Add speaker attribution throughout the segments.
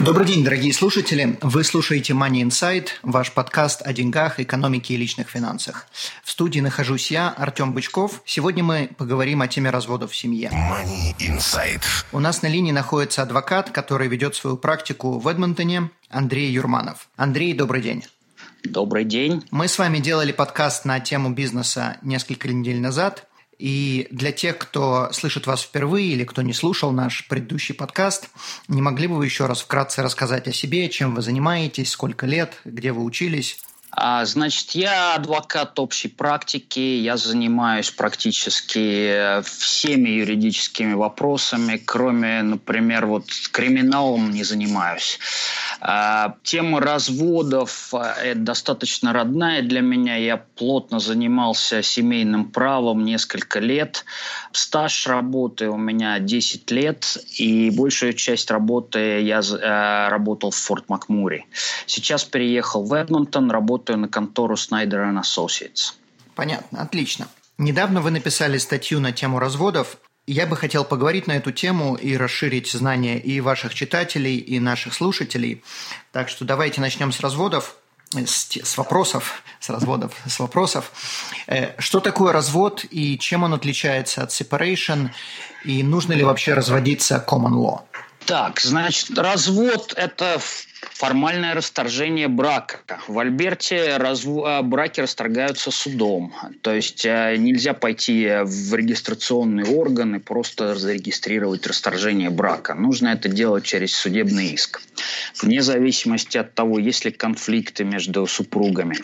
Speaker 1: Добрый день, дорогие слушатели. Вы слушаете Money Insight, ваш подкаст о деньгах, экономике и личных финансах. В студии нахожусь я, Артем Бычков. Сегодня мы поговорим о теме разводов в семье.
Speaker 2: Money Insight.
Speaker 1: У нас на линии находится адвокат, который ведет свою практику в Эдмонтоне, Андрей Юрманов. Андрей, добрый день.
Speaker 3: Добрый день.
Speaker 1: Мы с вами делали подкаст на тему бизнеса несколько недель назад, и для тех, кто слышит вас впервые или кто не слушал наш предыдущий подкаст, не могли бы вы еще раз вкратце рассказать о себе, чем вы занимаетесь, сколько лет, где вы учились?
Speaker 3: А, значит, я адвокат общей практики, я занимаюсь практически всеми юридическими вопросами, кроме, например, вот криминалом не занимаюсь. А, тема разводов э, – достаточно родная для меня. Я плотно занимался семейным правом несколько лет. Стаж работы у меня 10 лет, и большую часть работы я э, работал в Форт Макмуре. Сейчас переехал в Эдмонтон, работаю на контору Snyder Associates.
Speaker 1: Понятно, отлично. Недавно вы написали статью на тему разводов. Я бы хотел поговорить на эту тему и расширить знания и ваших читателей, и наших слушателей. Так что давайте начнем с разводов, с, с вопросов, с разводов, с вопросов. Э, что такое развод и чем он отличается от separation? И нужно ли вообще разводиться common law?
Speaker 3: Так, значит, развод – это формальное расторжение брака. В Альберте разв... А, браки расторгаются судом. То есть а, нельзя пойти в регистрационные органы просто зарегистрировать расторжение брака. Нужно это делать через судебный иск. Вне зависимости от того, есть ли конфликты между супругами.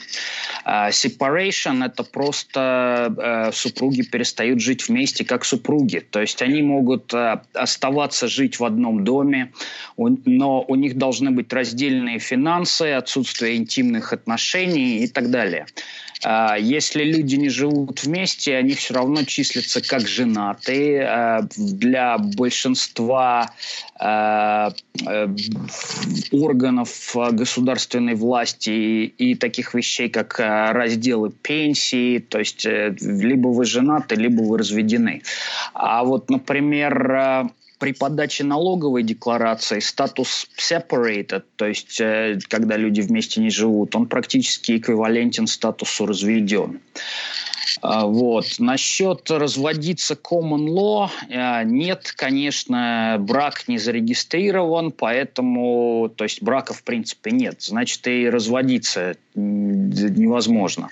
Speaker 3: А, separation – это просто супруги перестают жить вместе как супруги. То есть они могут оставаться жить в одном доме, но у них должны быть разделены раздельные финансы, отсутствие интимных отношений и так далее. А, если люди не живут вместе, они все равно числятся как женатые. А, для большинства а, э, органов государственной власти и таких вещей, как разделы пенсии, то есть э, либо вы женаты, либо вы разведены. А вот, например, при подаче налоговой декларации статус separated, то есть э, когда люди вместе не живут, он практически эквивалентен статусу разведен. А, вот. Насчет разводиться common law, э, нет, конечно, брак не зарегистрирован, поэтому, то есть брака в принципе нет, значит и разводиться невозможно.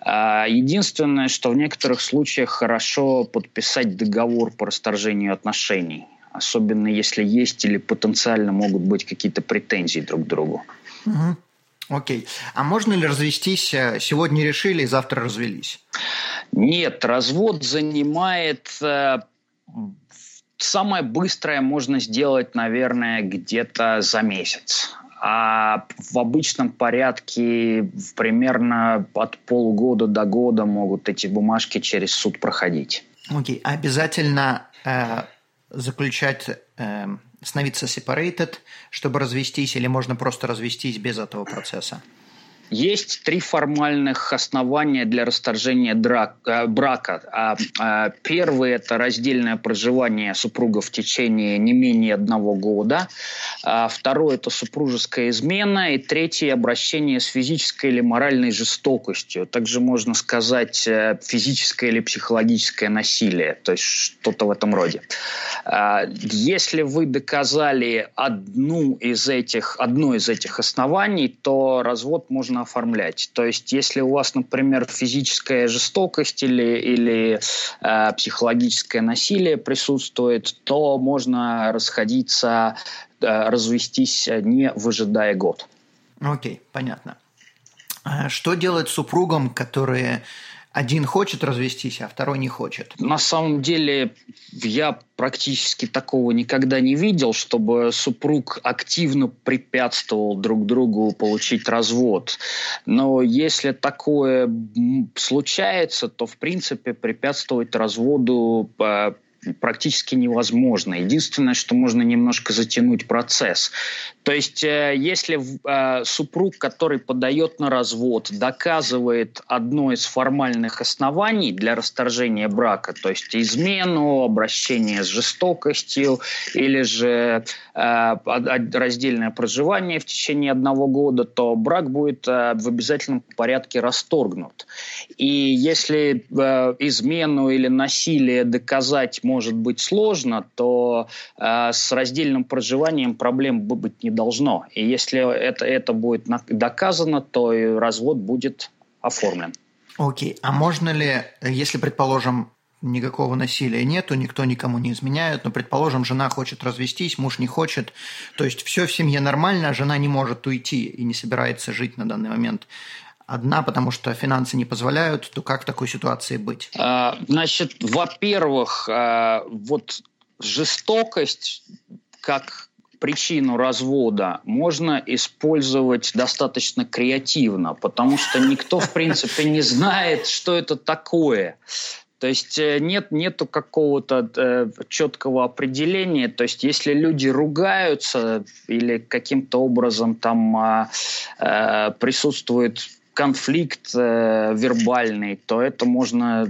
Speaker 3: А, единственное, что в некоторых случаях хорошо подписать договор по расторжению отношений особенно если есть или потенциально могут быть какие-то претензии друг к другу.
Speaker 1: Угу. Окей. А можно ли развестись? Э, сегодня решили, завтра развелись?
Speaker 3: Нет, развод занимает э, самое быстрое можно сделать, наверное, где-то за месяц. А в обычном порядке примерно от полугода до года могут эти бумажки через суд проходить.
Speaker 1: Окей, обязательно э, заключать, э, становиться separated, чтобы развестись, или можно просто развестись без этого процесса?
Speaker 3: Есть три формальных основания для расторжения драк, э, брака. А, а, первый – это раздельное проживание супругов в течение не менее одного года. А, второй – это супружеская измена. И третий – обращение с физической или моральной жестокостью. Также можно сказать э, физическое или психологическое насилие, то есть что-то в этом роде. А, если вы доказали одну из этих, одно из этих оснований, то развод можно оформлять. То есть, если у вас, например, физическая жестокость или, или э, психологическое насилие присутствует, то можно расходиться, э, развестись, э, не выжидая год.
Speaker 1: Окей, понятно. А что делать супругам, которые один хочет развестись, а второй не хочет?
Speaker 3: На самом деле я практически такого никогда не видел, чтобы супруг активно препятствовал друг другу получить развод. Но если такое случается, то в принципе препятствовать разводу э, практически невозможно. Единственное, что можно немножко затянуть процесс. То есть, э, если э, супруг, который подает на развод, доказывает одно из формальных оснований для расторжения брака, то есть измену, обращение с жестокостью или же э, раздельное проживание в течение одного года, то брак будет в обязательном порядке расторгнут. И если измену или насилие доказать может быть сложно, то с раздельным проживанием проблем быть не должно. И если это, это будет доказано, то и развод будет оформлен.
Speaker 1: Окей. А можно ли, если, предположим, никакого насилия нету, никто никому не изменяет, но, предположим, жена хочет развестись, муж не хочет, то есть все в семье нормально, а жена не может уйти и не собирается жить на данный момент одна, потому что финансы не позволяют, то как в такой ситуации быть?
Speaker 3: А, значит, во-первых, а, вот жестокость как причину развода можно использовать достаточно креативно, потому что никто, в принципе, не знает, что это такое. То есть э, нет нету какого-то э, четкого определения. То есть если люди ругаются или каким-то образом там э, э, присутствует конфликт э, вербальный, то это можно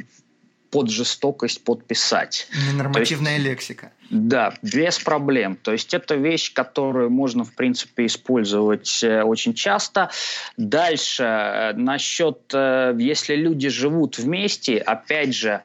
Speaker 3: под жестокость подписать.
Speaker 1: Ненормативная есть, лексика.
Speaker 3: Да, без проблем. То есть это вещь, которую можно, в принципе, использовать э, очень часто. Дальше, э, насчет, э, если люди живут вместе, опять же,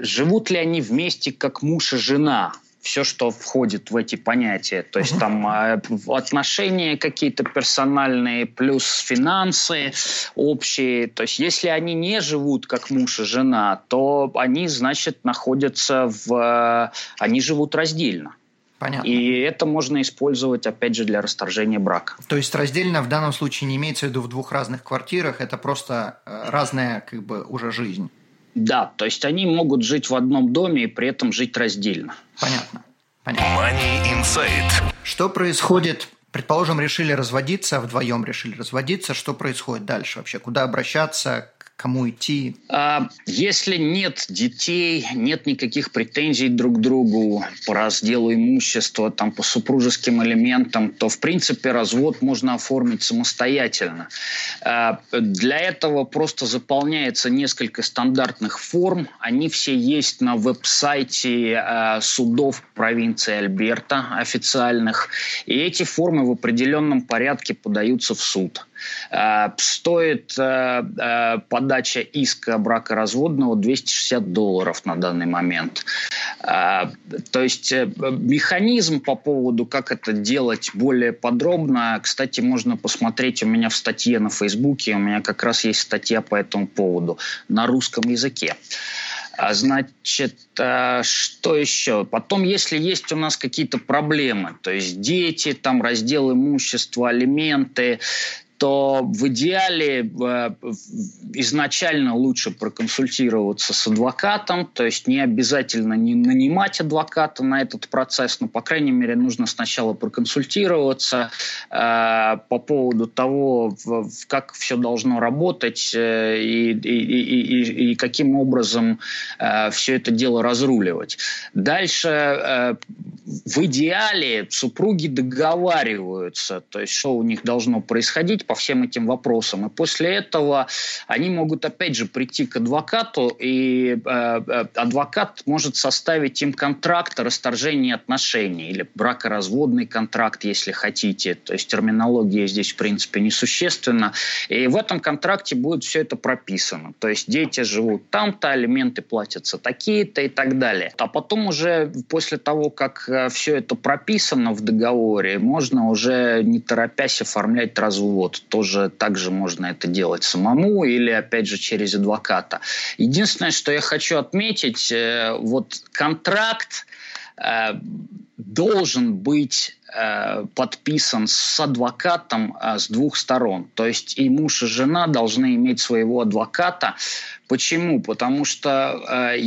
Speaker 3: живут ли они вместе как муж и жена – все, что входит в эти понятия. То есть там э, отношения какие-то персональные, плюс финансы общие. То есть если они не живут как муж и жена, то они, значит, находятся в... Э, они живут раздельно.
Speaker 1: Понятно.
Speaker 3: И это можно использовать, опять же, для расторжения брака.
Speaker 1: То есть раздельно в данном случае не имеется в виду в двух разных квартирах, это просто э, разная как бы уже жизнь.
Speaker 3: Да, то есть они могут жить в одном доме и при этом жить раздельно.
Speaker 1: Понятно. Понятно.
Speaker 2: Money Insight.
Speaker 1: Что происходит Предположим, решили разводиться, вдвоем решили разводиться. Что происходит дальше вообще? Куда обращаться? Кому идти?
Speaker 3: А, если нет детей, нет никаких претензий друг к другу по разделу имущества, там, по супружеским элементам, то, в принципе, развод можно оформить самостоятельно. А, для этого просто заполняется несколько стандартных форм. Они все есть на веб-сайте а, судов провинции Альберта официальных. И эти формы в определенном порядке подаются в суд. Э, стоит э, э, подача иска бракоразводного 260 долларов на данный момент. То есть механизм по поводу, как это делать более подробно, кстати, можно посмотреть у меня в статье на Фейсбуке, у меня как раз есть статья по этому поводу на русском языке. А значит, что еще? Потом, если есть у нас какие-то проблемы, то есть дети, там раздел имущества, алименты, то в идеале э, изначально лучше проконсультироваться с адвокатом, то есть не обязательно не нанимать адвоката на этот процесс, но, по крайней мере, нужно сначала проконсультироваться э, по поводу того, в, как все должно работать э, и, и, и, и каким образом э, все это дело разруливать. Дальше э, в идеале супруги договариваются, то есть что у них должно происходить по всем этим вопросам. И после этого они могут опять же прийти к адвокату, и э, э адвокат может составить им контракт о расторжении отношений или бракоразводный контракт, если хотите. То есть терминология здесь в принципе несущественна. И в этом контракте будет все это прописано. То есть дети живут там-то, алименты платятся такие-то и так далее. А потом уже после того, как э, все это прописано в договоре, можно уже не торопясь оформлять развод тоже также можно это делать самому или, опять же, через адвоката. Единственное, что я хочу отметить, э, вот контракт э, должен быть подписан с адвокатом э, с двух сторон. То есть и муж, и жена должны иметь своего адвоката. Почему? Потому что э,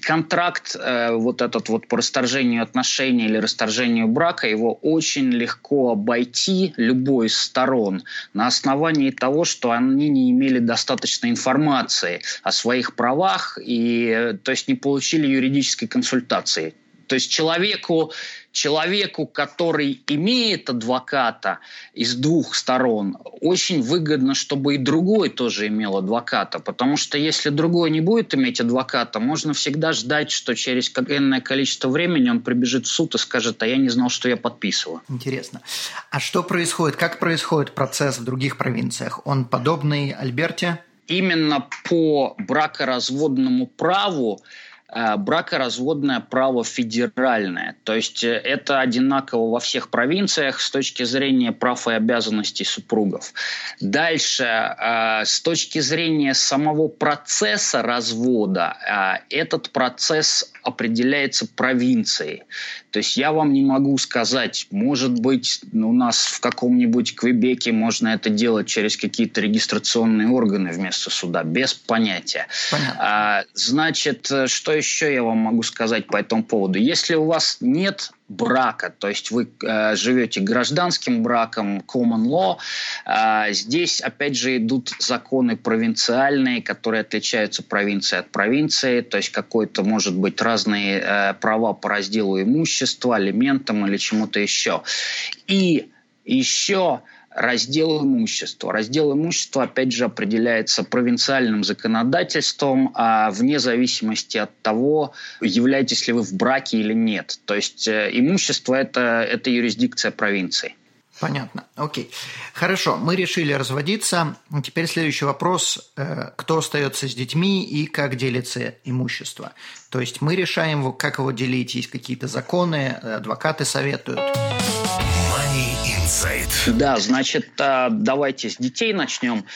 Speaker 3: контракт, э, вот этот вот по расторжению отношений или расторжению брака, его очень легко обойти любой из сторон на основании того, что они не имели достаточной информации о своих правах и, э, то есть, не получили юридической консультации. То есть человеку, человеку, который имеет адвоката из двух сторон, очень выгодно, чтобы и другой тоже имел адвоката. Потому что если другой не будет иметь адвоката, можно всегда ждать, что через какое-то количество времени он прибежит в суд и скажет, а я не знал, что я подписываю.
Speaker 1: Интересно. А что происходит? Как происходит процесс в других провинциях? Он подобный Альберте?
Speaker 3: Именно по бракоразводному праву бракоразводное право федеральное. То есть э, это одинаково во всех провинциях с точки зрения прав и обязанностей супругов. Дальше, э, с точки зрения самого процесса развода, этот процесс определяется провинцией. То есть я вам не могу сказать, может быть, у нас в каком-нибудь Квебеке можно это делать через какие-то регистрационные органы вместо суда, без понятия. Понятно. А, значит, что еще я вам могу сказать по этому поводу? Если у вас нет брака, то есть вы э, живете гражданским браком, common law, э, здесь опять же идут законы провинциальные, которые отличаются провинцией от провинции, то есть какой-то может быть разные э, права по разделу имущества, алиментам или чему-то еще. И еще раздел имущества. Раздел имущества, опять же, определяется провинциальным законодательством, а вне зависимости от того, являетесь ли вы в браке или нет. То есть э, имущество это, – это юрисдикция провинции.
Speaker 1: Понятно. Окей. Хорошо, мы решили разводиться. Теперь следующий вопрос. Э, кто остается с детьми и как делится имущество? То есть мы решаем, как его делить, есть какие-то законы, адвокаты советуют.
Speaker 3: Insight. Да, значит, а, давайте с детей начнем.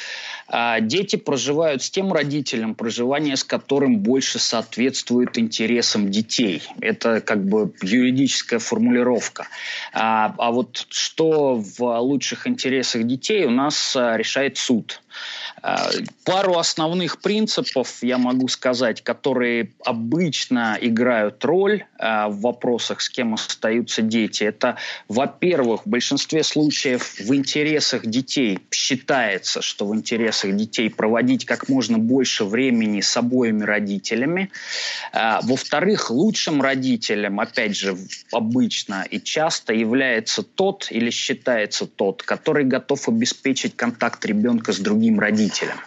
Speaker 3: А, дети проживают с тем родителем, проживание с которым больше соответствует интересам детей. Это как бы юридическая формулировка. А, а вот что в лучших интересах детей у нас решает суд. Э, пару основных принципов я могу сказать, которые обычно играют роль э, в вопросах, с кем остаются дети. Это, во-первых, в большинстве случаев в интересах детей считается, что в интересах детей проводить как можно больше времени с обоими родителями. Э, во-вторых, лучшим родителем, опять же, обычно и часто является тот или считается тот, который готов обеспечить контакт ребенка с родителем родителям.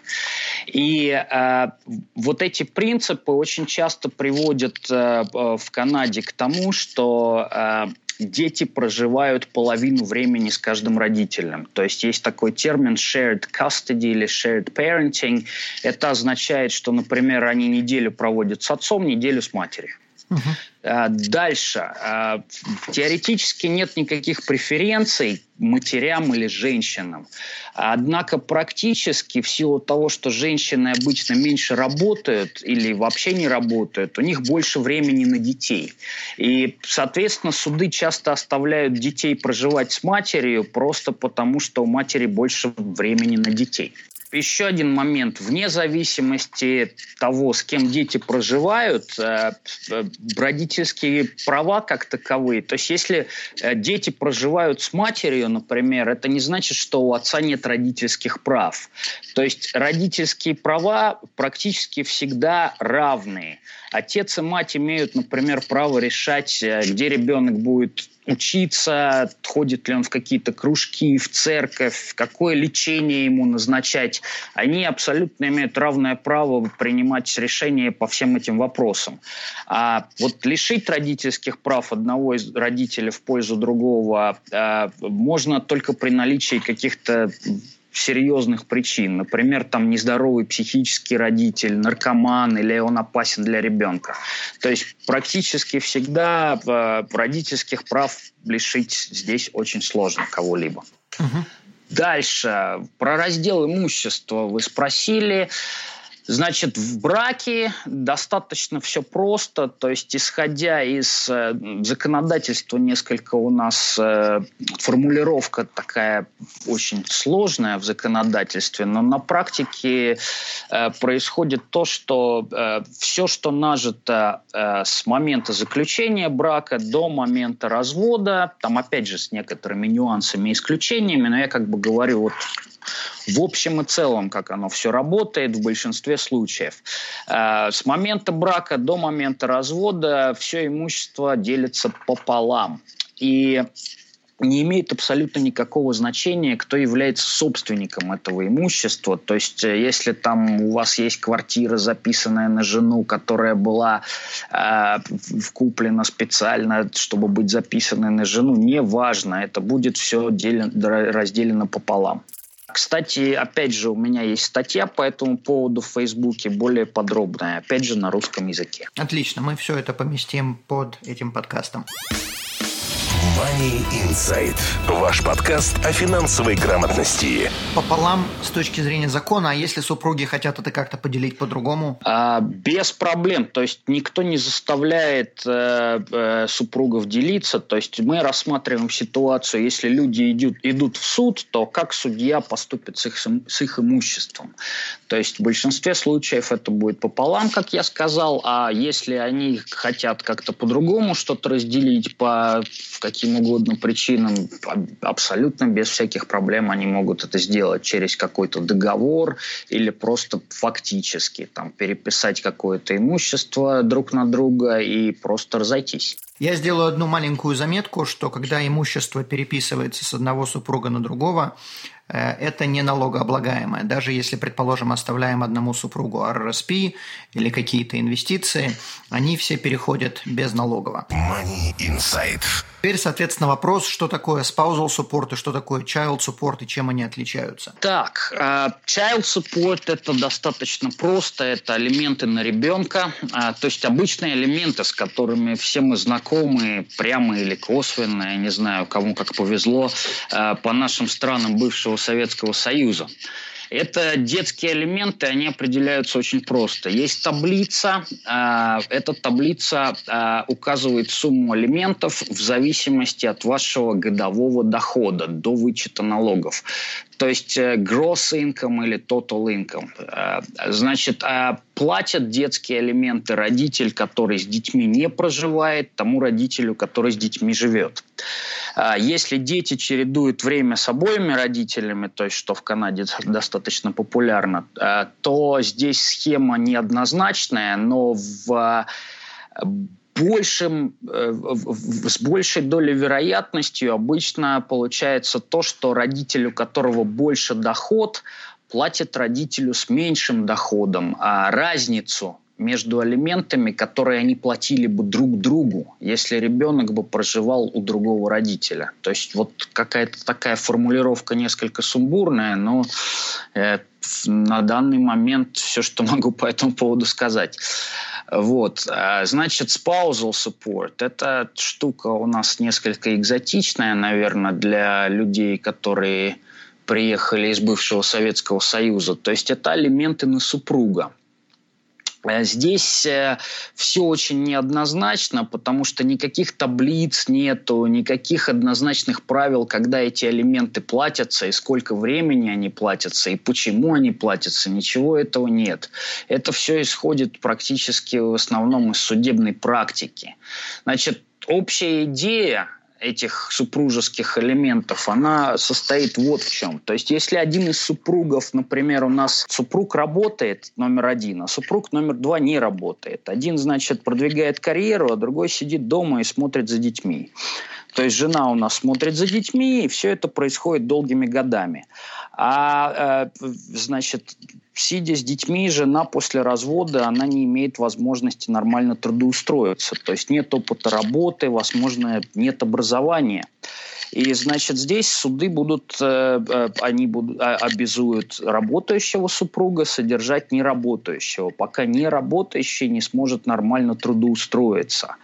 Speaker 3: И э, вот эти принципы очень часто приводят э, э, в Канаде к тому, что э, дети проживают половину времени с каждым родителем. То есть есть такой термин shared custody или shared parenting. Это означает, что, например, они неделю проводят с отцом, неделю с матерью. Uh-huh. Дальше. Э, теоретически нет никаких преференций матерям или женщинам. Однако практически в силу того, что женщины обычно меньше работают или вообще не работают, у них больше времени на детей. И, соответственно, суды часто оставляют детей проживать с матерью просто потому, что у матери больше времени на детей еще один момент. Вне зависимости того, с кем дети проживают, э, э, родительские права как таковые. То есть если э, дети проживают с матерью, например, это не значит, что у отца нет родительских прав. То есть родительские права практически всегда равные. Отец и мать имеют, например, право решать, где ребенок будет учиться, ходит ли он в какие-то кружки, в церковь, какое лечение ему назначать. Они абсолютно имеют равное право принимать решения по всем этим вопросам. А вот лишить родительских прав одного из родителей в пользу другого а, можно только при наличии каких-то серьезных причин. Например, там нездоровый психический родитель, наркоман или он опасен для ребенка. То есть практически всегда э, родительских прав лишить здесь очень сложно кого-либо. Угу. Дальше. Про раздел имущества вы спросили. Значит, в браке достаточно все просто, то есть исходя из э, законодательства несколько у нас э, формулировка такая очень сложная в законодательстве, но на практике э, происходит то, что э, все, что нажито э, с момента заключения брака до момента развода, там опять же с некоторыми нюансами и исключениями, но я как бы говорю вот в общем и целом, как оно все работает в большинстве случаев. Э, с момента брака до момента развода все имущество делится пополам. И не имеет абсолютно никакого значения, кто является собственником этого имущества. То есть, э, если там у вас есть квартира, записанная на жену, которая была э, куплена специально, чтобы быть записанной на жену, неважно, это будет все делен, разделено пополам. Кстати, опять же, у меня есть статья по этому поводу в Фейсбуке, более подробная, опять же, на русском языке.
Speaker 1: Отлично, мы все это поместим под этим подкастом.
Speaker 2: Money Insight. Ваш подкаст о финансовой грамотности.
Speaker 1: Пополам с точки зрения закона, а если супруги хотят это как-то поделить по-другому?
Speaker 3: А, без проблем. То есть никто не заставляет э, э, супругов делиться. То есть мы рассматриваем ситуацию, если люди идут, идут в суд, то как судья поступит с их, с их имуществом. То есть в большинстве случаев это будет пополам, как я сказал, а если они хотят как-то по-другому что-то разделить по каким угодно причинам, абсолютно без всяких проблем они могут это сделать через какой-то договор или просто фактически там переписать какое-то имущество друг на друга и просто разойтись.
Speaker 1: Я сделаю одну маленькую заметку, что когда имущество переписывается с одного супруга на другого, это не налогооблагаемое. Даже если, предположим, оставляем одному супругу РРСП или какие-то инвестиции, они все переходят без налогового.
Speaker 2: Money Insight.
Speaker 1: Теперь, соответственно, вопрос, что такое spousal support и что такое child support и чем они отличаются.
Speaker 3: Так, uh, child support это достаточно просто, это алименты на ребенка, uh, то есть обычные элементы, с которыми все мы знакомы, прямо или косвенно, я не знаю, кому как повезло, по нашим странам бывшего Советского Союза. Это детские элементы, они определяются очень просто. Есть таблица, э, эта таблица э, указывает сумму элементов в зависимости от вашего годового дохода до вычета налогов. То есть э, gross income или total income. Э, значит, платят детские элементы родитель, который с детьми не проживает, тому родителю, который с детьми живет. Если дети чередуют время с обоими родителями, то есть что в Канаде достаточно популярно, то здесь схема неоднозначная, но в большим, э, с большей долей вероятностью обычно получается то, что родитель, у которого больше доход, платит родителю с меньшим доходом, а разницу между алиментами, которые они платили бы друг другу, если ребенок бы проживал у другого родителя. То есть вот какая-то такая формулировка несколько сумбурная, но э, на данный момент все, что могу по этому поводу сказать. Вот. А, значит, spousal support – это штука у нас несколько экзотичная, наверное, для людей, которые приехали из бывшего Советского Союза. То есть это алименты на супруга. Э, здесь э, все очень неоднозначно, потому что никаких таблиц нету, никаких однозначных правил, когда эти элементы платятся, и сколько времени они платятся, и почему они платятся, ничего этого нет. Это все исходит практически в основном из судебной практики. Значит, общая идея этих супружеских элементов, она состоит вот в чем. То есть, если один из супругов, например, у нас супруг работает, номер один, а супруг номер два не работает. Один, значит, продвигает карьеру, а другой сидит дома и смотрит за детьми. То есть жена у нас смотрит за детьми, и все это происходит долгими годами. А, э, значит, сидя с детьми, жена после развода, она не имеет возможности нормально трудоустроиться. То есть нет опыта работы, возможно, нет образования. И, значит, здесь суды будут, э, э, они будут, а, обязуют работающего супруга содержать неработающего, пока неработающий не сможет нормально трудоустроиться.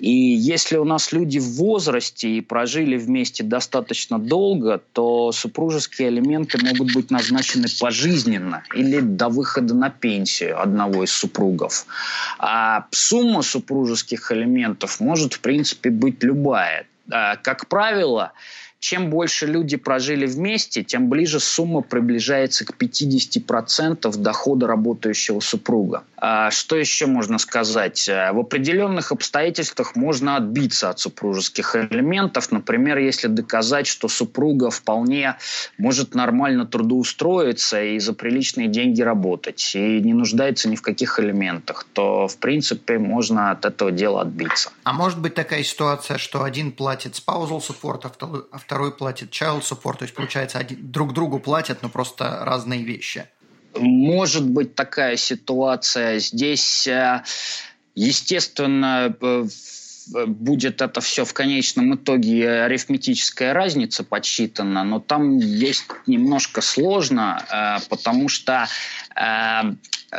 Speaker 3: И если у нас люди в возрасте и прожили вместе достаточно долго, то супружеские элементы могут быть назначены пожизненно или до выхода на пенсию одного из супругов. А сумма супружеских элементов может, в принципе, быть любая. А, как правило, чем больше люди прожили вместе, тем ближе сумма приближается к 50% дохода работающего супруга. А что еще можно сказать? В определенных обстоятельствах можно отбиться от супружеских элементов. Например, если доказать, что супруга вполне может нормально трудоустроиться и за приличные деньги работать, и не нуждается ни в каких элементах, то, в принципе, можно от этого дела отбиться.
Speaker 1: А может быть такая ситуация, что один платит spousal support, а второй, а второй платит child support, то есть получается один, друг другу платят, но просто разные вещи.
Speaker 3: Может быть такая ситуация. Здесь, э, естественно, э, будет это все в конечном итоге арифметическая разница подсчитана, но там есть немножко сложно, э, потому что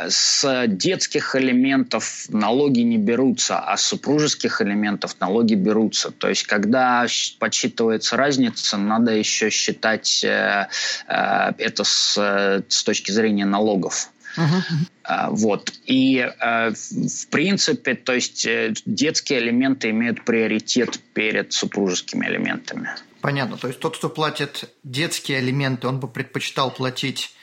Speaker 3: с детских элементов налоги не берутся, а с супружеских элементов налоги берутся. То есть, когда подсчитывается разница, надо еще считать э, э, это с, с точки зрения налогов. Uh-huh. Вот. И э, в принципе, то есть детские элементы имеют приоритет перед супружескими элементами.
Speaker 1: Понятно. То есть тот, кто платит детские элементы, он бы предпочитал платить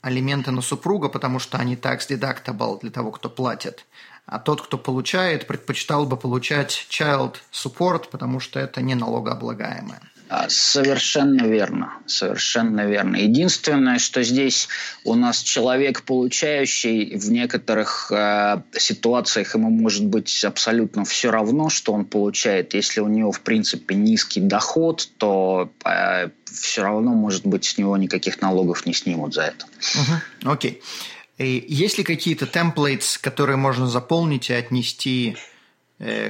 Speaker 1: алименты на супруга, потому что они tax deductible для того, кто платит. А тот, кто получает, предпочитал бы получать child support, потому что это не налогооблагаемое.
Speaker 3: А, совершенно верно, совершенно верно. Единственное, что здесь у нас человек, получающий в некоторых э, ситуациях ему может быть абсолютно все равно, что он получает. Если у него в принципе низкий доход, то э, все равно может быть с него никаких налогов не снимут за это.
Speaker 1: Окей. Uh-huh. Okay. Есть ли какие-то темплейтс, которые можно заполнить и отнести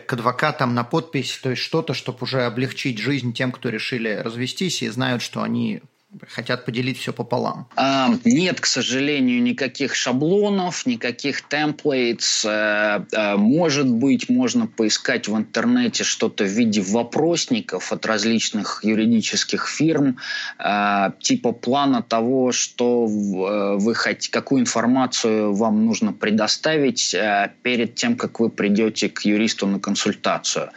Speaker 1: к адвокатам на подпись, то есть что-то, чтобы уже облегчить жизнь тем, кто решили развестись и знают, что они хотят поделить все пополам?
Speaker 3: А, нет, к сожалению, никаких шаблонов, никаких темплейтс. Э, э, может быть, можно поискать в интернете что-то в виде вопросников от различных юридических фирм, э, типа плана того, что вы хотите, какую информацию вам нужно предоставить перед тем, как вы придете к юристу на консультацию.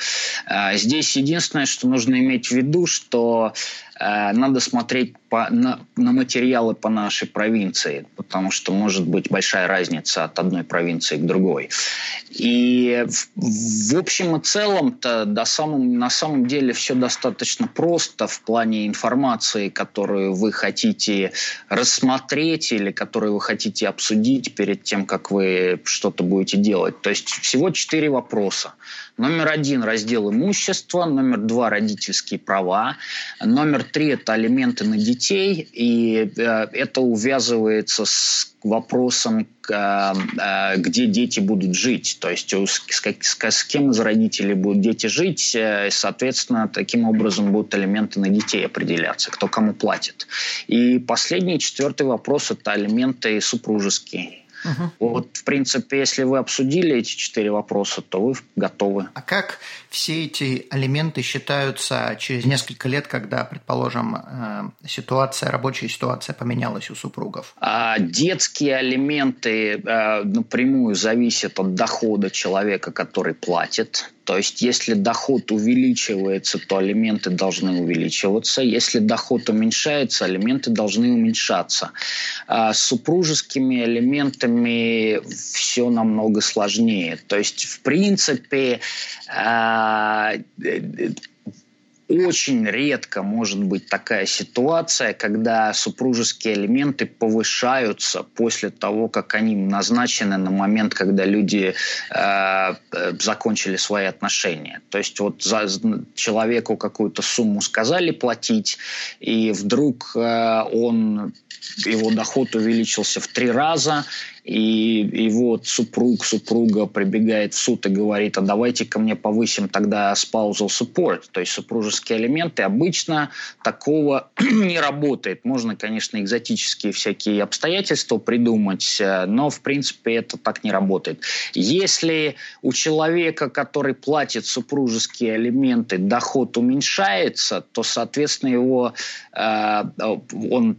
Speaker 3: Здесь единственное, что нужно иметь в виду, что надо смотреть по, на, на материалы по нашей провинции, потому что может быть большая разница от одной провинции к другой. И в, в общем и целом-то до самом, на самом деле все достаточно просто в плане информации, которую вы хотите рассмотреть или которую вы хотите обсудить перед тем, как вы что-то будете делать. То есть всего четыре вопроса. Номер один – раздел имущества, номер два – родительские права, номер три – это алименты на детей, и э, это увязывается с вопросом, э, э, где дети будут жить, то есть с, кем из родителей будут дети жить, э, соответственно, таким образом будут алименты на детей определяться, кто кому платит. И последний, четвертый вопрос – это алименты супружеские. Угу. Вот, в принципе, если вы обсудили эти четыре вопроса, то вы готовы.
Speaker 1: А как все эти элементы считаются через несколько лет, когда, предположим, э, ситуация, рабочая ситуация поменялась у супругов?
Speaker 3: А детские алименты э, напрямую зависят от дохода человека, который платит. То есть, если доход увеличивается, то алименты должны увеличиваться. Если доход уменьшается, алименты должны уменьшаться. А с супружескими элементами все намного сложнее. То есть, в принципе, а, очень редко может быть такая ситуация, когда супружеские элементы повышаются после того, как они назначены на момент, когда люди э, закончили свои отношения. То есть вот за человеку какую-то сумму сказали платить, и вдруг э, он его доход увеличился в три раза, и, вот супруг, супруга прибегает в суд и говорит, а давайте ко мне повысим тогда spousal support, то есть супружеские элементы, обычно такого не работает. Можно, конечно, экзотические всякие обстоятельства придумать, э, но, в принципе, это так не работает. Если у человека, который платит супружеские элементы, доход уменьшается, то, соответственно, его, э, он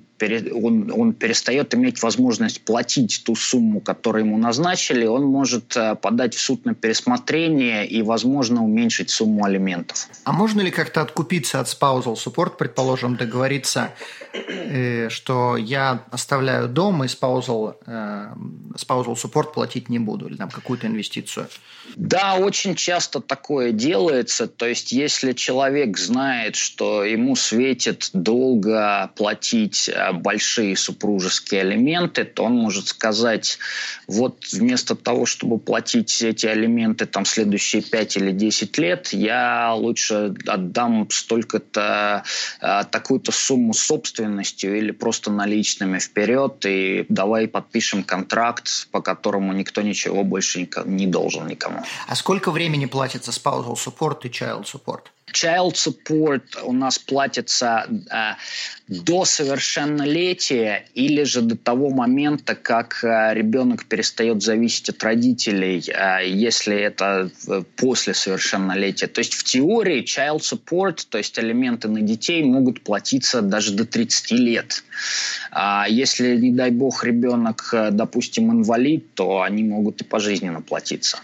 Speaker 3: он, он перестает иметь возможность платить ту сумму, которую ему назначили, он может э, подать в суд на пересмотрение и, возможно, уменьшить сумму алиментов.
Speaker 1: А можно ли как-то откупиться от spousal support, предположим, договориться, э, что я оставляю дом и spousal, э, spousal support платить не буду, или там какую-то инвестицию?
Speaker 3: Да, очень часто такое делается. То есть, если человек знает, что ему светит долго платить э, большие супружеские алименты, то он может сказать, вот вместо того, чтобы платить эти алименты там следующие 5 или 10 лет, я лучше отдам столько-то, э, такую-то сумму собственностью или просто наличными вперед, и давай подпишем контракт, по которому никто ничего больше не должен никому.
Speaker 1: А сколько времени платится spousal support и child support?
Speaker 3: Child support у нас платится э, до совершеннолетия или же до того момента, как э, ребенок перестает зависеть от родителей, э, если это э, после совершеннолетия. То есть в теории child support, то есть алименты на детей, могут платиться даже до 30 лет. А если, не дай бог, ребенок, э, допустим, инвалид, то они могут и пожизненно платиться.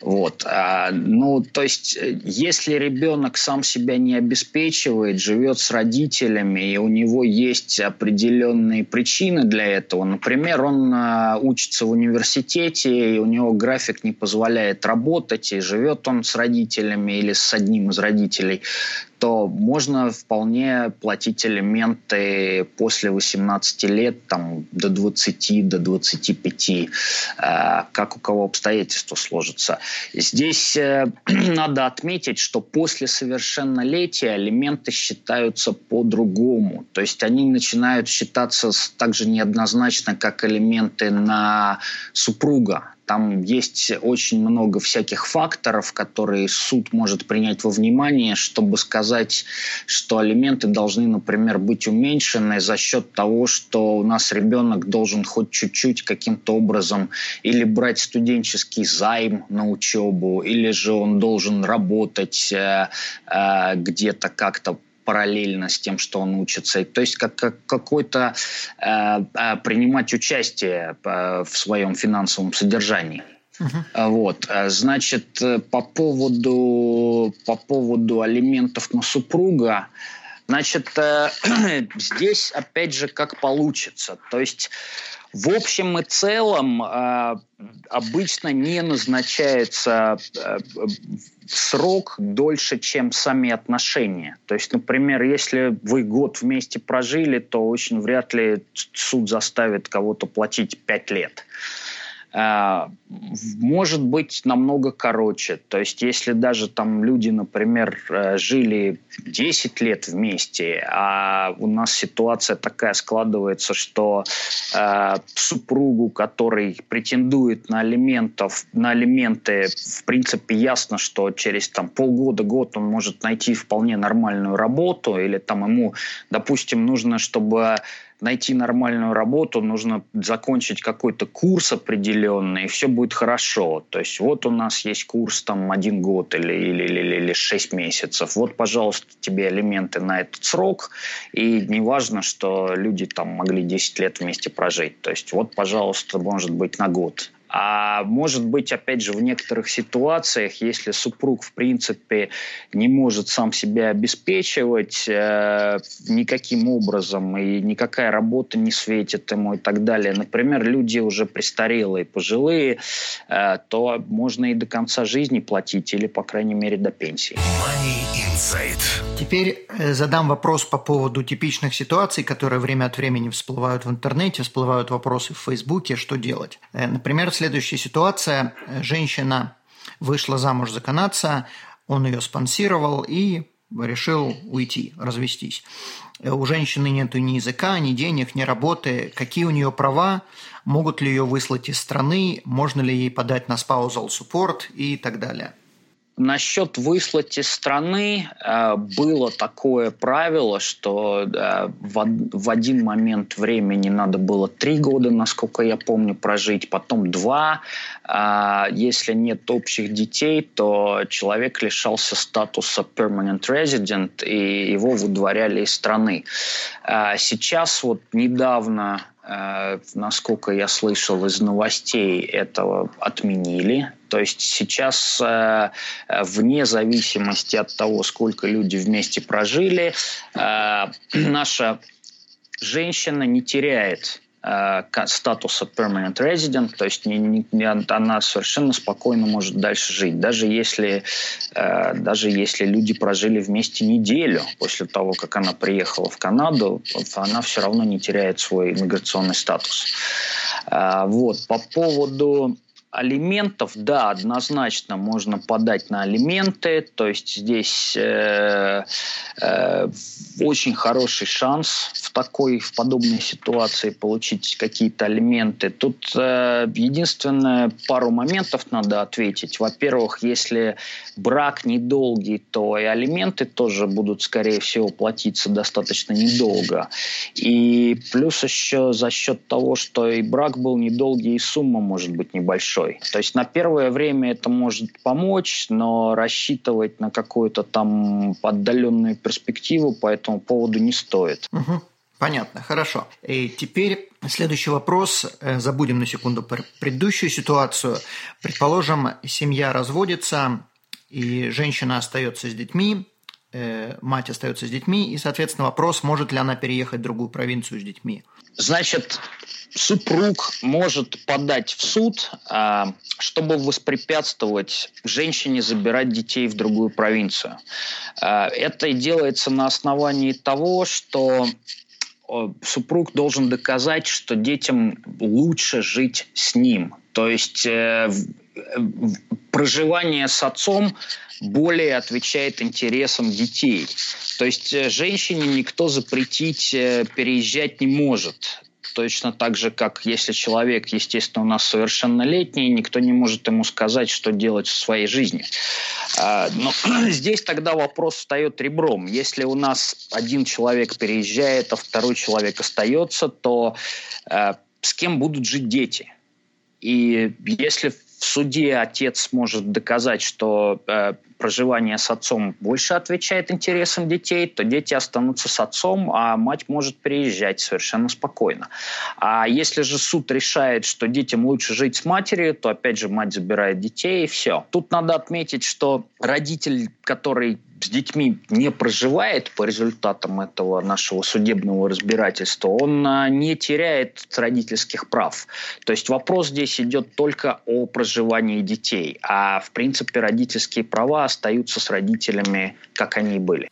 Speaker 3: Вот. А, ну, то есть, э, если ребенок сам себя не обеспечивает, живет с родителями, и у него есть определенные причины для этого. Например, он э, учится в университете, и у него график не позволяет работать, и живет он с родителями или с одним из родителей, то можно вполне платить элементы после 18 лет, там, до 20, до 25, э, как у кого обстоятельства сложатся. Здесь э, надо отметить, что после совершеннолетия алименты считаются по-другому. То есть они начинают считаться также неоднозначно, как элементы на супруга. Там есть очень много всяких факторов, которые суд может принять во внимание, чтобы сказать, что алименты должны, например, быть уменьшены за счет того, что у нас ребенок должен хоть чуть-чуть каким-то образом или брать студенческий займ на учебу, или же он должен работать э, э, где-то как-то параллельно с тем, что он учится. То есть как, как какой-то э, э, принимать участие э, в своем финансовом содержании. Uh-huh. Вот, э, значит, по поводу по поводу алиментов на супруга, значит, э, здесь опять же как получится. То есть в общем и целом э, обычно не назначается э, срок дольше, чем сами отношения. То есть, например, если вы год вместе прожили, то очень вряд ли суд заставит кого-то платить пять лет. А, может быть намного короче. То есть если даже там люди, например, э, жили 10 лет вместе, а у нас ситуация такая складывается, что э, супругу, который претендует на алиментов, на алименты, в принципе, ясно, что через там полгода, год он может найти вполне нормальную работу, или там ему, допустим, нужно, чтобы найти нормальную работу, нужно закончить какой-то курс определенный, и все будет хорошо. То есть вот у нас есть курс там один год или, или, или, или 6 месяцев. Вот, пожалуйста, тебе элементы на этот срок. И не важно, что люди там могли 10 лет вместе прожить. То есть вот, пожалуйста, может быть на год. А может быть, опять же, в некоторых ситуациях, если супруг, в принципе, не может сам себя обеспечивать э, никаким образом, и никакая работа не светит ему и так далее, например, люди уже престарелые, пожилые, э, то можно и до конца жизни платить, или, по крайней мере, до пенсии. Money
Speaker 1: Insight. Теперь э, задам вопрос по поводу типичных ситуаций, которые время от времени всплывают в интернете, всплывают вопросы в Фейсбуке, что делать. Э, например, следующая ситуация. Женщина вышла замуж за канадца, он ее спонсировал и решил уйти, развестись. У женщины нет ни языка, ни денег, ни работы. Какие у нее права? Могут ли ее выслать из страны? Можно ли ей подать на spousal support и так далее?
Speaker 3: Насчет выслать из страны э, было такое правило, что э, в, в один момент времени надо было три года, насколько я помню, прожить, потом два. Э, если нет общих детей, то человек лишался статуса permanent resident и его выдворяли из страны. Э, сейчас вот недавно Э, насколько я слышал из новостей, этого отменили. То есть сейчас, э, вне зависимости от того, сколько люди вместе прожили, э, наша женщина не теряет Э, статуса permanent resident, то есть не, не, она совершенно спокойно может дальше жить, даже если, э, даже если люди прожили вместе неделю после того, как она приехала в Канаду, она все равно не теряет свой иммиграционный статус. Э, вот по поводу алиментов, да, однозначно можно подать на алименты, то есть здесь э, э, очень хороший шанс в такой, в подобной ситуации получить какие-то алименты. Тут э, единственное, пару моментов надо ответить. Во-первых, если брак недолгий, то и алименты тоже будут, скорее всего, платиться достаточно недолго. И плюс еще за счет того, что и брак был недолгий, и сумма может быть небольшой большой. То есть на первое время это может помочь, но рассчитывать на какую-то там отдаленную перспективу по этому поводу не стоит.
Speaker 1: Угу. Понятно, хорошо. И теперь следующий вопрос. Э, забудем на секунду про предыдущую ситуацию. Предположим, семья разводится, и женщина остается с детьми, мать остается с детьми, и, соответственно, вопрос, может ли она переехать в другую провинцию с детьми.
Speaker 3: Значит, супруг может подать в суд, а, чтобы воспрепятствовать женщине забирать детей в другую провинцию. А, это и делается на основании того, что супруг должен доказать, что детям лучше жить с ним. То есть э, проживание с отцом более отвечает интересам детей. То есть э, женщине никто запретить э, переезжать не может. Точно так же, как если человек, естественно, у нас совершеннолетний, никто не может ему сказать, что делать в своей жизни. А, но здесь тогда вопрос встает ребром. Если у нас один человек переезжает, а второй человек остается, то э, с кем будут жить дети? И если в суде отец может доказать, что э, проживание с отцом больше отвечает интересам детей, то дети останутся с отцом, а мать может приезжать совершенно спокойно. А если же суд решает, что детям лучше жить с матерью, то опять же мать забирает детей и все. Тут надо отметить, что родитель, который с детьми не проживает по результатам этого нашего судебного разбирательства, он а, не теряет родительских прав. То есть вопрос здесь идет только о проживании детей, а в принципе родительские права остаются с родителями, как они и были.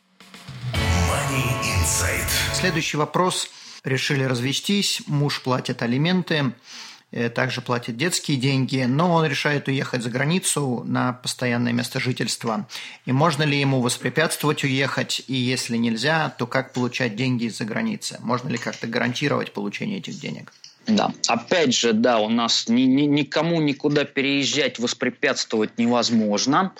Speaker 1: Следующий вопрос. Решили развестись, муж платит алименты, Э, также платит детские деньги, но он решает уехать за границу на постоянное место жительства. И можно ли ему воспрепятствовать уехать, и если нельзя, то как получать деньги из-за границы? Можно ли как-то гарантировать получение этих денег?
Speaker 3: Да, опять же, да, у нас ни, ни, никому никуда переезжать воспрепятствовать невозможно.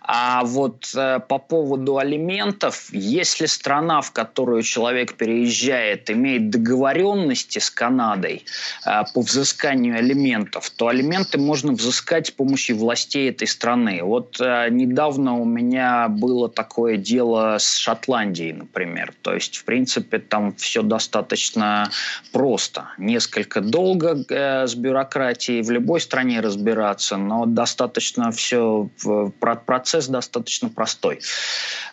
Speaker 3: А вот э, по поводу алиментов, если страна, в которую человек переезжает, имеет договоренности с Канадой э, по взысканию алиментов, то алименты можно взыскать с помощью властей этой страны. Вот э, недавно у меня было такое дело с Шотландией, например. То есть, в принципе, там все достаточно просто. Несколько несколько долго э, с бюрократией в любой стране разбираться, но достаточно все, процесс достаточно простой.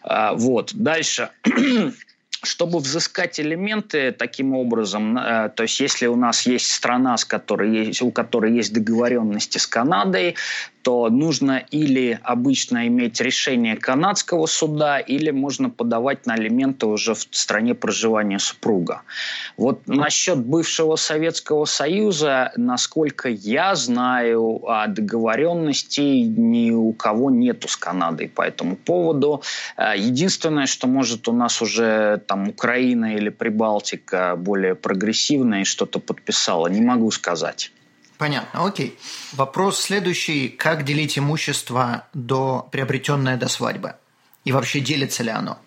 Speaker 3: Э, вот. Дальше. чтобы взыскать элементы таким образом, э, то есть если у нас есть страна, с которой есть, у которой есть договоренности с Канадой, то нужно или обычно иметь решение канадского суда, или можно подавать на алименты уже в стране проживания супруга. Вот насчет бывшего Советского Союза, насколько я знаю, а договоренностей ни у кого нету с Канадой по этому поводу. Э, единственное, что может у нас уже там Украина или Прибалтика более прогрессивная и что-то подписала, не могу сказать.
Speaker 1: Понятно, окей. Вопрос следующий. Как делить имущество, до, приобретенное до свадьбы? И вообще делится ли оно?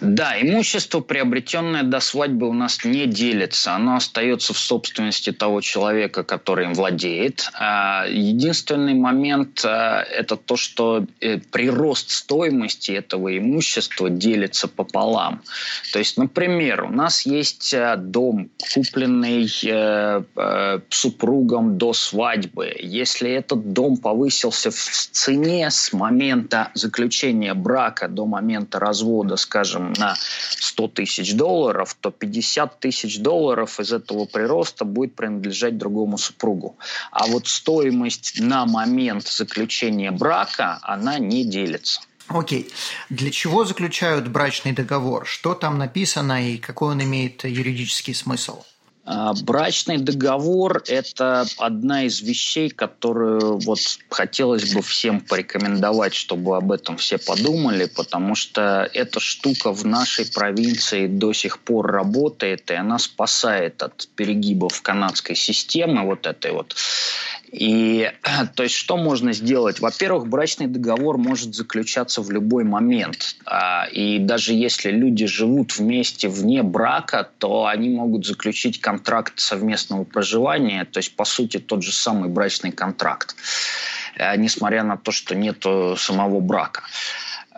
Speaker 3: Да, имущество, приобретенное до свадьбы, у нас не делится. Оно остается в собственности того человека, который им владеет. А, единственный момент а, – это то, что э, прирост стоимости этого имущества делится пополам. То есть, например, у нас есть а, дом, купленный э, э, супругом до свадьбы. Если этот дом повысился в цене с момента заключения брака до момента развода, скажем, на 100 тысяч долларов, то 50 тысяч долларов из этого прироста будет принадлежать другому супругу. А вот стоимость на момент заключения брака, она не делится.
Speaker 1: Окей. Для чего заключают брачный договор? Что там написано и какой он имеет юридический смысл?
Speaker 3: А, брачный договор – это одна из вещей, которую вот хотелось бы всем порекомендовать, чтобы об этом все подумали, потому что эта штука в нашей провинции до сих пор работает, и она спасает от перегибов канадской системы вот этой вот. И то есть что можно сделать? Во-первых, брачный договор может заключаться в любой момент. А, и даже если люди живут вместе вне брака, то они могут заключить контракт совместного проживания, то есть по сути тот же самый брачный контракт, э, несмотря на то, что нет самого брака.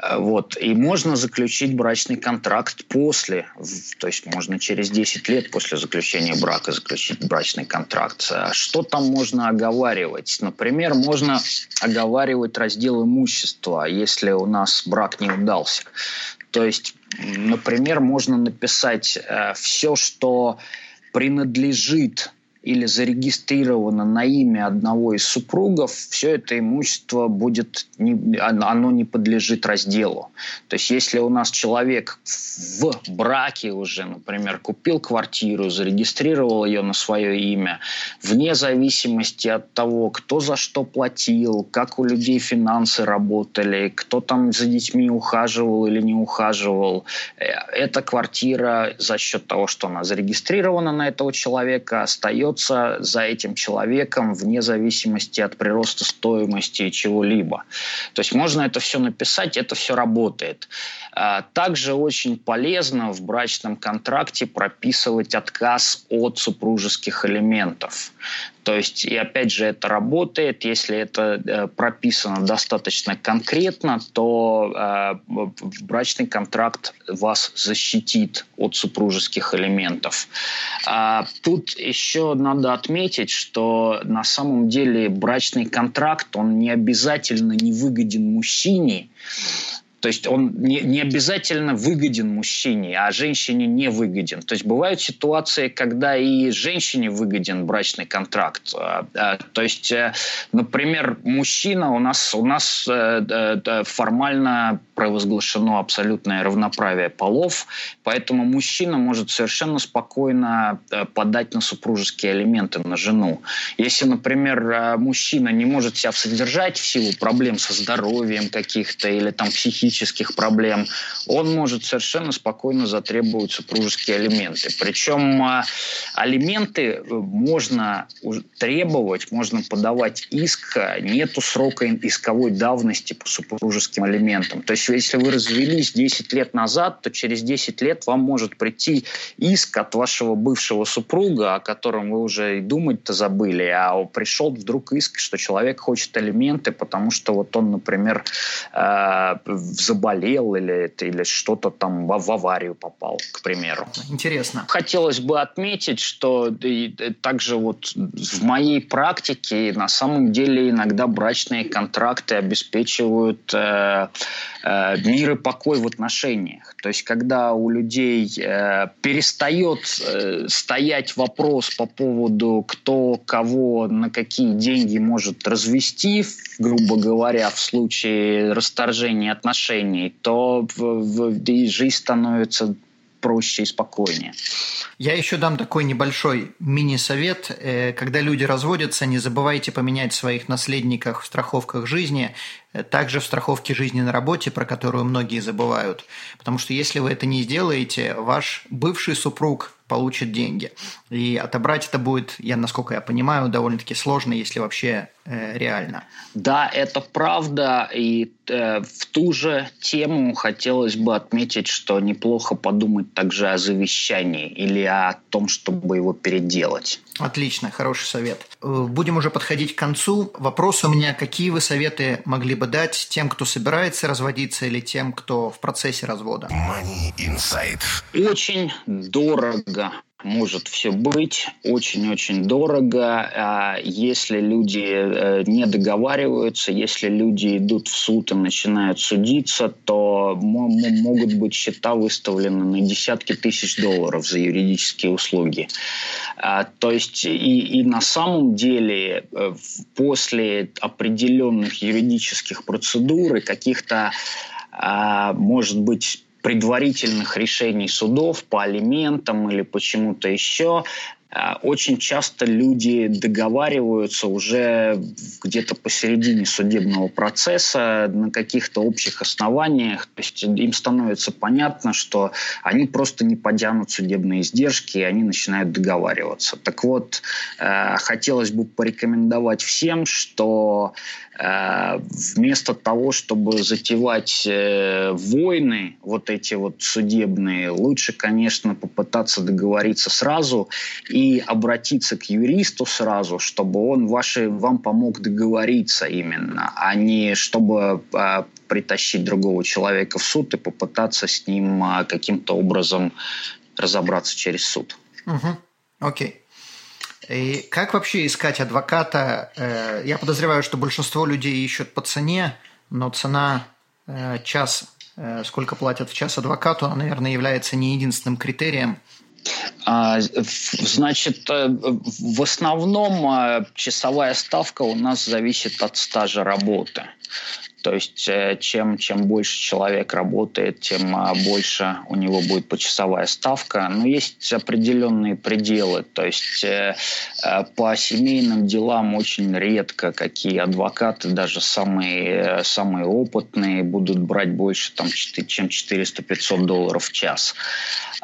Speaker 3: Э, вот. И можно заключить брачный контракт после, то есть можно через 10 лет после заключения брака заключить брачный контракт. А что там можно оговаривать? Например, можно оговаривать раздел имущества, если у нас брак не удался. То есть, например, можно написать э, все, что принадлежит или зарегистрировано на имя одного из супругов, все это имущество будет не, оно не подлежит разделу. То есть, если у нас человек в браке уже, например, купил квартиру, зарегистрировал ее на свое имя, вне зависимости от того, кто за что платил, как у людей финансы работали, кто там за детьми ухаживал или не ухаживал, э, эта квартира за счет того, что она зарегистрирована на этого человека, остается остается за этим человеком вне зависимости от прироста стоимости чего-либо. То есть можно это все написать, это все работает. А, также очень полезно в брачном контракте прописывать отказ от супружеских элементов. То есть, и опять же, это работает, если это э, прописано достаточно конкретно, то э, брачный контракт вас защитит от супружеских элементов. А, тут еще надо отметить, что на самом деле брачный контракт, он не обязательно не выгоден мужчине, то есть он не, не обязательно выгоден мужчине, а женщине не выгоден. То есть бывают ситуации, когда и женщине выгоден брачный контракт. А, а, то есть, э, например, мужчина у нас, у нас э, формально провозглашено абсолютное равноправие полов, поэтому мужчина может совершенно спокойно э, подать на супружеские элементы на жену. Если, например, мужчина не может себя содержать в силу проблем со здоровьем каких-то или там психических проблем, он может совершенно спокойно затребовать супружеские алименты. Причем а, алименты э, можно требовать, можно подавать иск, нету срока исковой давности по супружеским алиментам. То есть если вы развелись 10 лет назад, то через 10 лет вам может прийти иск от вашего бывшего супруга, о котором вы уже и думать-то забыли, а пришел вдруг иск, что человек хочет алименты, потому что вот он, например, э, заболел или, или что-то там в, в аварию попал, к примеру.
Speaker 1: Интересно.
Speaker 3: Хотелось бы отметить, что и, и также вот в моей практике на самом деле иногда брачные контракты обеспечивают э, э, э, мир и покой в отношениях. То есть, когда у людей э, перестает э, стоять вопрос по поводу, кто кого на какие деньги может развести, грубо говоря, в случае расторжения отношений, то в, в, жизнь становится проще и спокойнее.
Speaker 1: Я еще дам такой небольшой мини-совет. Э, когда люди разводятся, не забывайте поменять своих наследниках в страховках жизни, э, также в страховке жизни на работе, про которую многие забывают. Потому что если вы это не сделаете, ваш бывший супруг получит деньги. И отобрать это будет, я насколько я понимаю, довольно-таки сложно, если вообще э, реально.
Speaker 3: Да, это правда. И в ту же тему хотелось бы отметить, что неплохо подумать также о завещании или о том, чтобы его переделать.
Speaker 1: Отлично, хороший совет. Э, будем уже подходить к концу. Вопрос у меня, какие вы советы могли бы дать тем, кто собирается разводиться или тем, кто в процессе развода?
Speaker 2: Money Insight.
Speaker 3: Очень дорого может все быть очень-очень дорого, а если люди э, не договариваются, если люди идут в суд и начинают судиться, то могут быть счета выставлены на десятки тысяч долларов за юридические услуги. А, то есть и, и на самом деле э, после определенных юридических процедур и каких-то, а, может быть, предварительных решений судов по алиментам или почему-то еще, а, очень часто люди договариваются уже где-то посередине судебного процесса на каких-то общих основаниях. То есть им становится понятно, что они просто не потянут судебные издержки, и они начинают договариваться. Так вот, э, хотелось бы порекомендовать всем, что вместо того, чтобы затевать э, войны, вот эти вот судебные, лучше, конечно, попытаться договориться сразу и обратиться к юристу сразу, чтобы он ваши, вам помог договориться именно, а не чтобы а, притащить другого человека в суд и попытаться с ним а, каким-то образом разобраться через суд.
Speaker 1: Угу. Окей. И как вообще искать адвоката? Э, я подозреваю, что большинство людей ищут по цене, но цена э, час, э, сколько платят в час адвокату, наверное, является не единственным критерием.
Speaker 3: А, значит, в основном часовая ставка у нас зависит от стажа работы. То есть э, чем, чем больше человек работает, тем а, больше у него будет почасовая ставка. Но есть определенные пределы. То есть э, э, по семейным делам очень редко какие адвокаты, даже самые, самые опытные, будут брать больше, там, чем 400-500 долларов в час.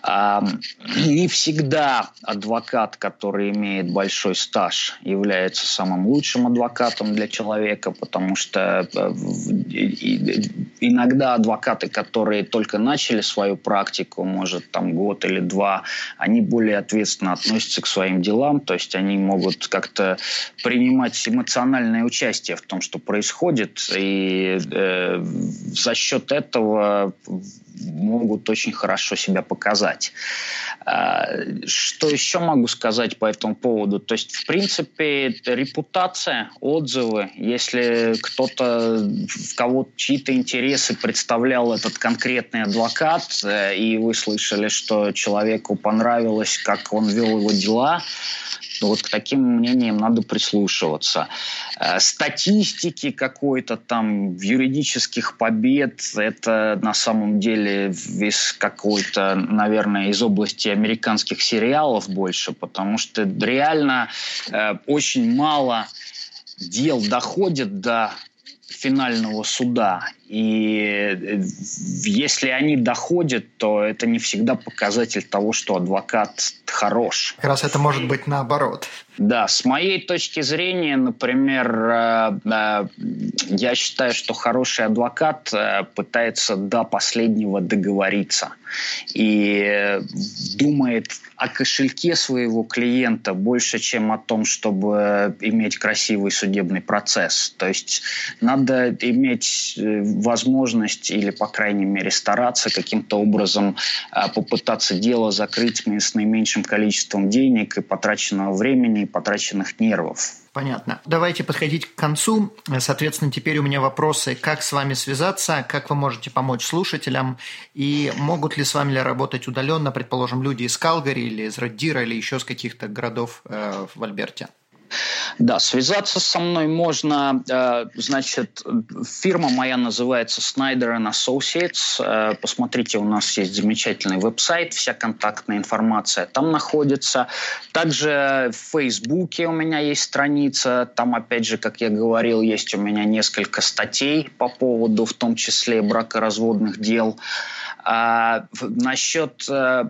Speaker 3: Не всегда адвокат, который имеет большой стаж, является самым лучшим адвокатом для человека, потому что иногда адвокаты, которые только начали свою практику, может, там год или два, они более ответственно относятся к своим делам, то есть они могут как-то принимать эмоциональное участие в том, что происходит, и э, за счет этого могут очень хорошо себя показать. А, что еще могу сказать по этому поводу? То есть, в принципе, репутация, отзывы, если кто-то, в кого чьи-то интересы представлял этот конкретный адвокат, э, и вы слышали, что человеку понравилось, как он вел его дела, но вот к таким мнениям надо прислушиваться. Э, статистики какой-то там юридических побед, это на самом деле из какой-то, наверное, из области американских сериалов больше, потому что реально э, очень мало дел доходит до финального суда. И э, если они доходят, то это не всегда показатель того, что адвокат хорош.
Speaker 1: Как раз это может быть наоборот.
Speaker 3: Да, с моей точки зрения, например, э, э, я считаю, что хороший адвокат пытается до последнего договориться и думает о кошельке своего клиента больше, чем о том, чтобы иметь красивый судебный процесс. То есть надо иметь возможность или, по крайней мере, стараться каким-то образом а, попытаться дело закрыть с наименьшим количеством денег и потраченного времени, и потраченных нервов.
Speaker 1: Понятно. Давайте подходить к концу. Соответственно, теперь у меня вопросы, как с вами связаться, как вы можете помочь слушателям, и могут ли с вами работать удаленно, предположим, люди из Калгари или из Раддира или еще с каких-то городов э, в Альберте?
Speaker 3: Да, связаться со мной можно. Э, значит, фирма моя называется Snyder Associates. Э, посмотрите, у нас есть замечательный веб-сайт, вся контактная информация там находится. Также в Фейсбуке у меня есть страница. Там, опять же, как я говорил, есть у меня несколько статей по поводу, в том числе бракоразводных дел. А насчет, э,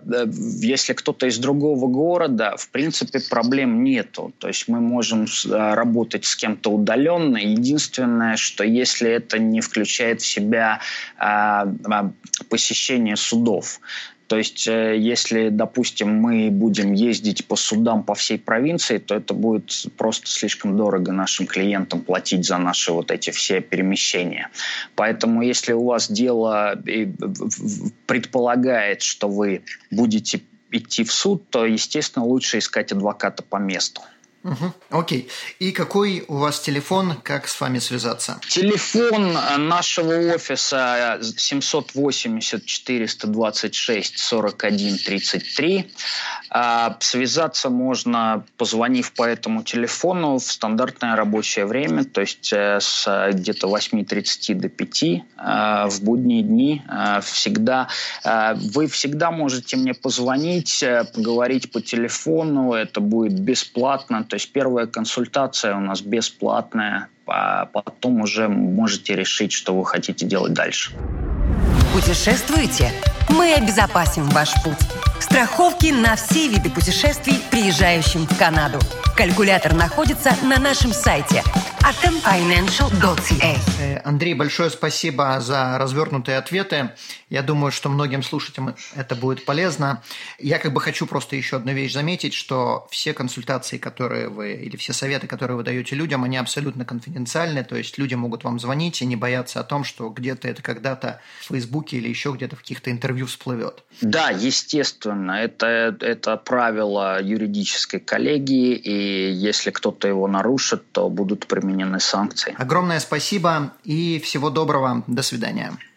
Speaker 3: если кто-то из другого города, в принципе, проблем нету. То есть мы можем э, работать с кем-то удаленно. Единственное, что если это не включает в себя а, а, посещение судов, то есть, э, если, допустим, мы будем ездить по судам по всей провинции, то это будет просто слишком дорого нашим клиентам платить за наши вот эти все перемещения. Поэтому, если у вас дело предполагает, что вы будете идти в суд, то, естественно, лучше искать адвоката по месту.
Speaker 1: Угу. Окей. И какой у вас телефон, как с вами связаться?
Speaker 3: Телефон э, нашего офиса 780 426 41 33. Связаться можно, позвонив по этому телефону в стандартное рабочее время, то есть э, с где-то 8.30 до 5 э, в будние дни. Всегда, вы всегда можете мне позвонить, поговорить по телефону, это будет бесплатно, то есть первая консультация у нас бесплатная, а потом уже можете решить, что вы хотите делать дальше.
Speaker 4: Путешествуете? Мы обезопасим ваш путь. Страховки на все виды путешествий, приезжающим в Канаду. Калькулятор находится на нашем сайте atomfinancial.ca.
Speaker 1: Э, Андрей, большое спасибо за развернутые ответы. Я думаю, что многим слушателям это будет полезно. Я как бы хочу просто еще одну вещь заметить, что все консультации, которые вы, или все советы, которые вы даете людям, они абсолютно конфиденциальны, то есть люди могут вам звонить и не бояться о том, что где-то это когда-то в Фейсбуке или еще где-то в каких-то интервью всплывет.
Speaker 3: Да, естественно, это, это правило юридической коллегии, и если кто-то его нарушит, то будут применены санкции.
Speaker 1: Огромное спасибо и всего доброго. До свидания.